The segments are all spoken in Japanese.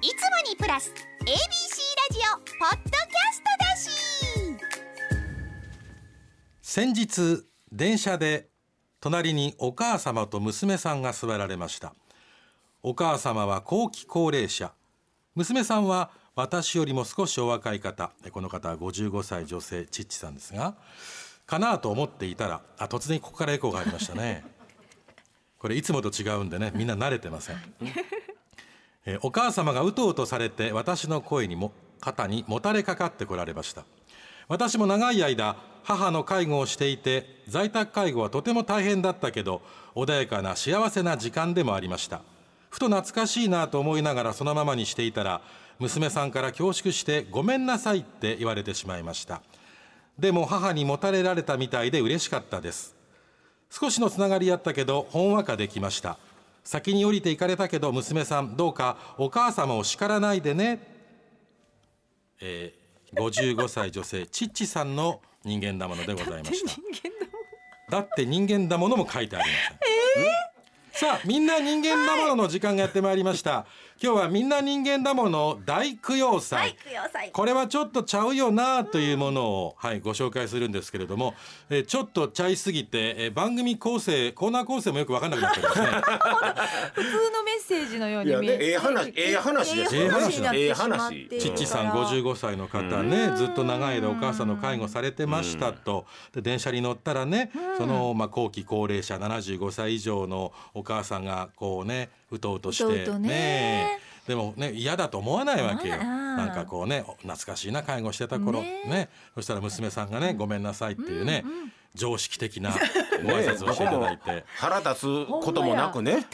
いつもにプラス ABC ラジオポッドキャストだし。先日電車で隣にお母様と娘さんが座られました。お母様は後期高齢者。娘さんは私よりも少しお若い方。この方は55歳女性チッチさんですが。かなと思っていたらあ突然ここからエコーがありましたね。これいつもと違うんでねみんな慣れてません。えお母様がうとうとされて私の声にも肩にもたれかかってこられました。私も長い間母の介護をしていて在宅介護はとても大変だったけど穏やかな幸せな時間でもありました。ふと懐かしいなと思いながらそのままにしていたら娘さんから恐縮してごめんなさいって言われてしまいました。でも母にもたれられたみたいで嬉しかったです。少しのつながりやったけどほんわかできました。先に降りて行かれたけど娘さんどうかお母様を叱らないでね。えー、55歳女性チッチさんの人間だものでございました。だって人間だものも書いてありません、さあみんな人間だものの時間がやってまいりました、今日はみんな人間だもの大供養祭、はい供養祭。これはちょっとちゃうよなというものを、はい、ご紹介するんですけれども、えーちょっとちゃいすぎて、えー番組構成コーナー構成もよく分かんなくなってるんですね。普通のメッセージのように見えいやねええ話ええ話ですよ。ええ話になってええ話。てるチッチさんから55歳の方ねずっと長い間お母さんの介護されてましたと。で電車に乗ったらねそのまあ後期高齢者75歳以上のお母さんがこうねうとうとしてうとうとねでもね嫌だと思わないわけよ。なんかこうね懐かしいな介護してた頃。ね。ね。そしたら娘さんがねごめんなさいっていうね常識的な ご挨拶をしていただいて。腹立つこともなくね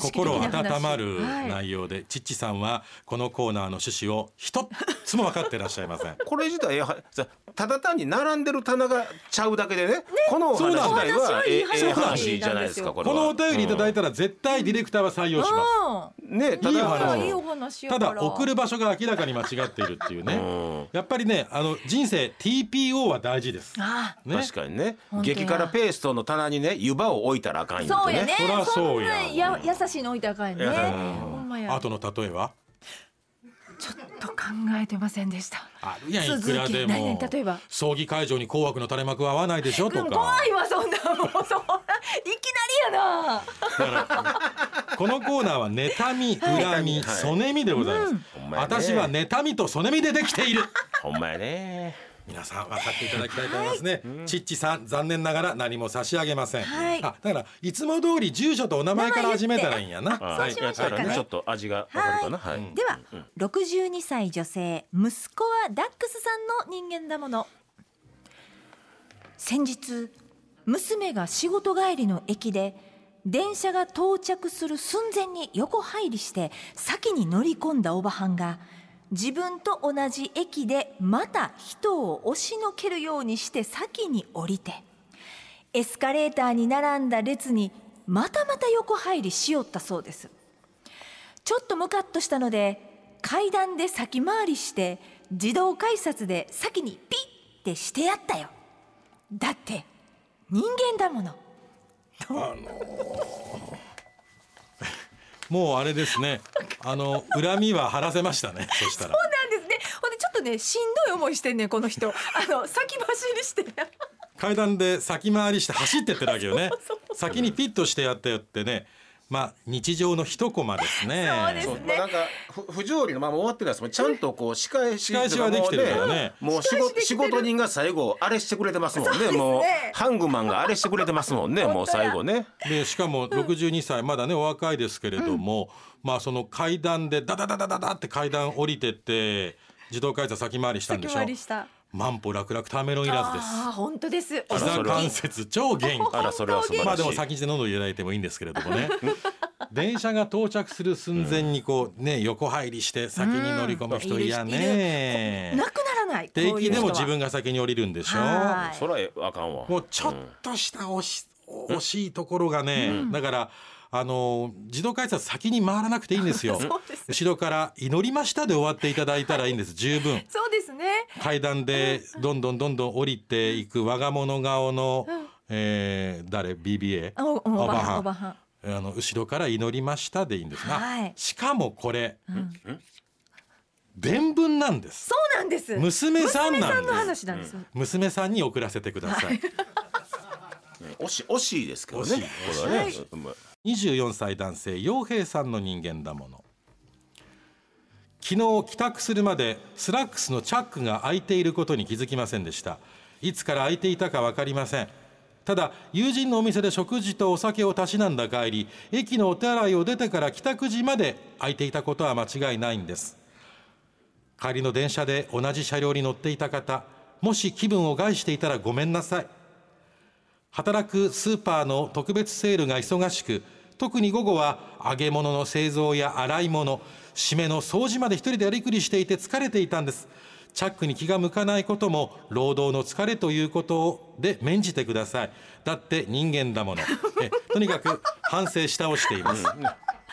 心温まるはい内容で、チッチさんはこのコーナーの趣旨を一つも分かってらっしゃいません。これ自体ええはさただ単に並んでる棚がちゃうだけでねこのお話自体はええええ話じゃないですかこれはこのお便りいただいたら絶対ディレクターは採用しまねただいいお話。ただ送る場所が明らかに間違っているっていうね。うんやっぱりねあの人生 TPO は大事です。あね。確かにね激辛ペーストの棚にね湯葉を置いたらあかん言うてそうやね。そらそうやんなや優しいの置いたらあかんよね。うんほんまや。後の例えは？ちょっと考えてませんでした。あるやんいくらで何も々例えば。葬儀会場に紅白の垂れ幕は合わないでしょとか。怖いわそんなもうそんないきなりやな。このコーナーは妬み恨みはい。そねみでございます、ほんまやね。私は妬みとそねみでできている。ほんまやね皆さん分かっていただきたいと思いますね、チッチさん残念ながら何も差し上げません、はい。あだからいつも通り住所とお名前から始めたらいいんやな。あはいしましょうかねやったらねちょっと味がわかるかな。はい。では、62歳女性息子はダックスさんの人間だもの。先日娘が仕事帰りの駅で電車が到着する寸前に横入りして先に乗り込んだおばはんが自分と同じ駅でまた人を押しのけるようにして先に降りてエスカレーターに並んだ列にまたまた横入りしよったそうです。ちょっとムカッとしたので階段で先回りして自動改札で先にピッてしてやったよ。だって人間だもの。もうあれですね。あの恨みは晴らせましたねそしたら。そうなんですね。ほんでちょっとねしんどい思いしてんねんこの人。あの先走りして。階段で先回りして走ってってるわけよね。そうそう先にピッとしてやったよってねまあ日常の一コマですね。そうですそうまあなんかふ不条理のまま終わってないですもんちゃんとこう仕返し仕返しはできてるからね。もう仕事仕事人が最後あれしてくれてますもんね。もうハングマンがあれしてくれてますもんね。もう最後ね。でしかも62歳まだねお若いですけれども、まあその階段でダダダダダダって階段降りてって自動改札先回りしたんで先しょ？回りした万歩楽々ターメロンいらずです。ああ本当です。お膝関節超元気。あらそれは素晴らしいまあでも先に喉をいただいてもいいんですけれどもね。電車が到着する寸前にこうね横入りして先に乗り込む人いやね。なくならない定期でも自分が先に降りるんでしょ？はい。そらあかんわ。もうちょっとした惜し惜しいところがね、だからあの自動改札先に回らなくていいんですよ。後ろから祈りましたで終わっていただいたらいいんです。十分。そうですね。階段でどんどんどんどん降りていく我が物顔の、えー誰？BBA あおおばはん。おばはん。あの後ろから祈りましたでいいんですが、はい。しかもこれ、伝聞なんです。そうなんです。娘さんなんです。娘さんの話なんです、娘さんに送らせてください、惜し惜しいですけどね。惜しいこれはね、まあ24歳男性陽平さんの人間だもの。昨日帰宅するまでスラックスのチャックが開いていることに気づきませんでした。いつから開いていたか分かりません。ただ友人のお店で食事とお酒をたしなんだ帰り駅のお手洗いを出てから帰宅時まで開いていたことは間違いないんです。帰りの電車で同じ車両に乗っていた方もし気分を害していたらごめんなさい働くスーパーの特別セールが忙しく特に午後は揚げ物の製造や洗い物締めの掃除まで一人でやりくりしていて疲れていたんです。チャックに気が向かないことも労働の疲れということで免じてください。だって人間だもの。えとにかく反省し倒しています。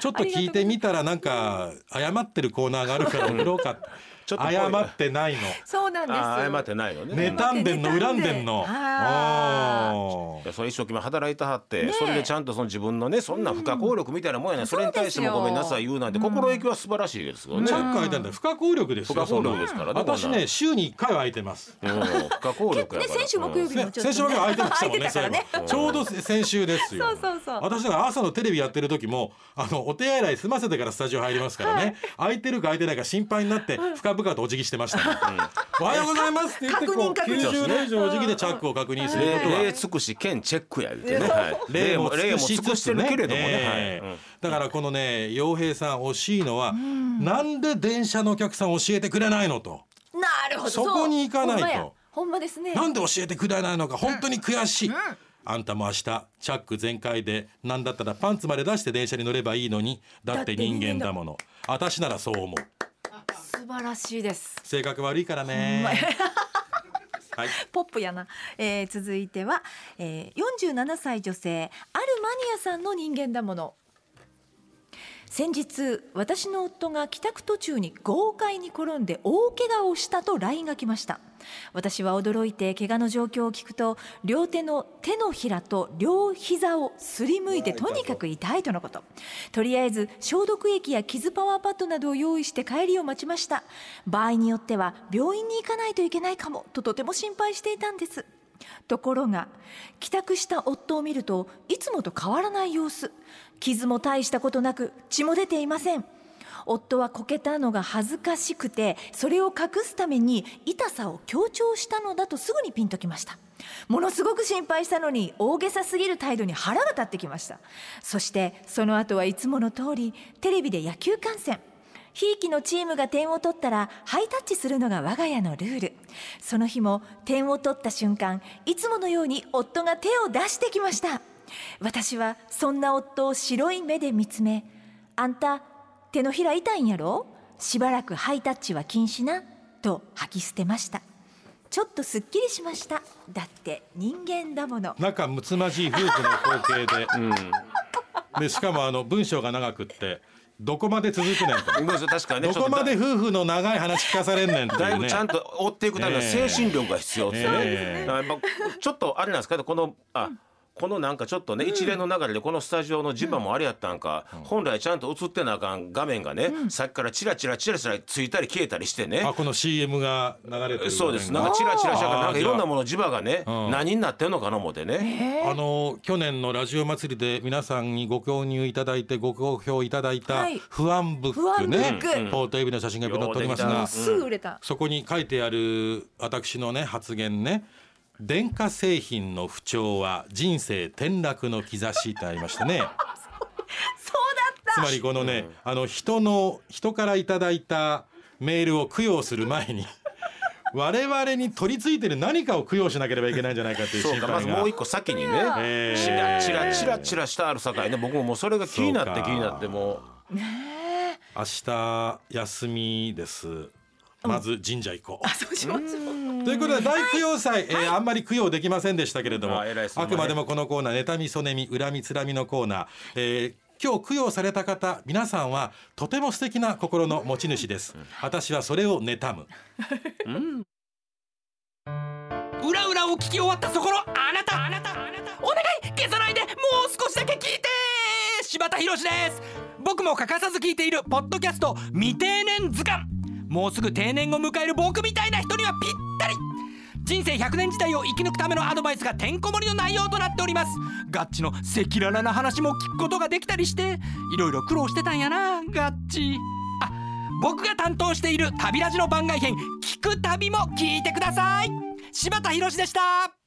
ちょっと聞いてみたらなんか謝ってるコーナーがあるから送ろうかちょっと謝ってないの。そうなんです。謝ってないのね。妬んでんの恨んでんの。あおー。いやそれ一生懸命働いてはって、それでちゃんとその自分のねそんな不可抗力みたいなもんやね、それに対してもごめんなさい言うなんて心意気は素晴らしいですよね。チャック開いてんだよ。不可抗力ですよ。不可抗力ですから私ね週に1回は開いてます。うん不可抗力。ね先週木曜日せもちょっと、ね、先週まで開いてましたもんねちょうど先週ですよ。そうそうそう。私だから朝のテレビやってる時もあのお手洗い済ませてからスタジオ入りますからね、開い。てるか開いてないか心配になって深々とお辞儀してましたね、おはようございますって言ってこう確認。確認90度以上お辞儀でチャックを確認する礼ことは礼尽くし兼チェックや言うてね。はい例も礼も尽くしてるけれどもね。ええはい。うん。だからこのね洋平さん惜しいのは、なんで電車のお客さん教えてくれないのと。なるほど。そこに行かないと。ほんまや。ほんまですね。なんで教えてくれないのか本当に悔しい、あんたも明日チャック全開でなんだったらパンツまで出して電車に乗ればいいのに。だって人間だもの。私ならそう思う素晴らしいです。性格悪いからね。はい。ポップやな、えー続いては、えー、47歳女性あるマニアさんの人間だもの。先日私の夫が帰宅途中に豪快に転んで大怪我をしたと LINE が来ました私は驚いて怪我の状況を聞くと両手の手のひらと両膝をすりむいてとにかく痛いとのこと。とりあえず消毒液や傷パワーパッドなどを用意して帰りを待ちました。場合によっては病院に行かないといけないかもととても心配していたんです。ところが帰宅した夫を見るといつもと変わらない様子。傷も大したことなく血も出ていません。夫はこけたのが恥ずかしくてそれを隠すために痛さを強調したのだとすぐにピンときました。ものすごく心配したのに大げさすぎる態度に腹が立ってきました。そしてその後はいつもの通りテレビで野球観戦。ひいきのチームが点を取ったらハイタッチするのが我が家のルール。その日も点を取った瞬間いつものように夫が手を出してきました。私はそんな夫を白い目で見つめ「あんた手のひら痛いんやろ？しばらくハイタッチは禁止な」と吐き捨てました。ちょっとすっきりしました。だって人間だもの。仲睦まじい夫婦の光景で,、でしかもあの文章が長くってどこまで続くねん確かにね。どこまで夫婦の長い話聞かされんねんってとだいぶちゃんと追っていくための精神力が必要ですよね。ええ。だからやっぱちょっとあれなんですかこのあこのなんかちょっとね、一連の流れでこのスタジオの磁場もあれやったんか、本来ちゃんと映ってなあかん画面がね、さっきからチラチラチラチラついたり消えたりしてね。あこの CM が流れてるそうです。なんかチラチラしながらなんかいろんなもの磁場がねん。何になってんのかな思ってね。あの去年のラジオ祭りで皆さんにご購入いただいてご好評いただいたはい。不安ブ不安ブック。ねポートエビの写真が載っておりますがすぐ売れた。そこに書いてある私のね発言ね電化製品の不調は人生転落の兆しってありましてね。そうだった。つまりこのね、あの人の人からいただいたメールを供養する前に 我々に取り付いてる何かを供養しなければいけないんじゃないかというそう心配が。かまずもう一個先にね、えー。チラチラチラチラしたある境ね。僕ももうそれが気になって気になっても明日休みですまず神社行こう、そうしましょう。ということで大供養祭、えーあんまり供養できませんでしたけれどもああくまでもこのコーナー妬みそねみ恨みつらみのコーナー、えー今日供養された方皆さんはとても素敵な心の持ち主です。私はそれを妬む。裏裏を聞き終わったそこのあなたあなたお願い消さないでもう少しだけ聞いて柴田博です。僕も欠かさず聞いているポッドキャスト未定年図鑑もうすぐ定年を迎える僕みたいな人にはぴったり。人生100年時代を生き抜くためのアドバイスがてんこ盛りの内容となっております。ガッチの赤裸々な話も聞くことができたりしていろいろ苦労してたんやなガッチ。あ僕が担当している旅ラジの番外編聞く旅も聞いてください。柴田博でした。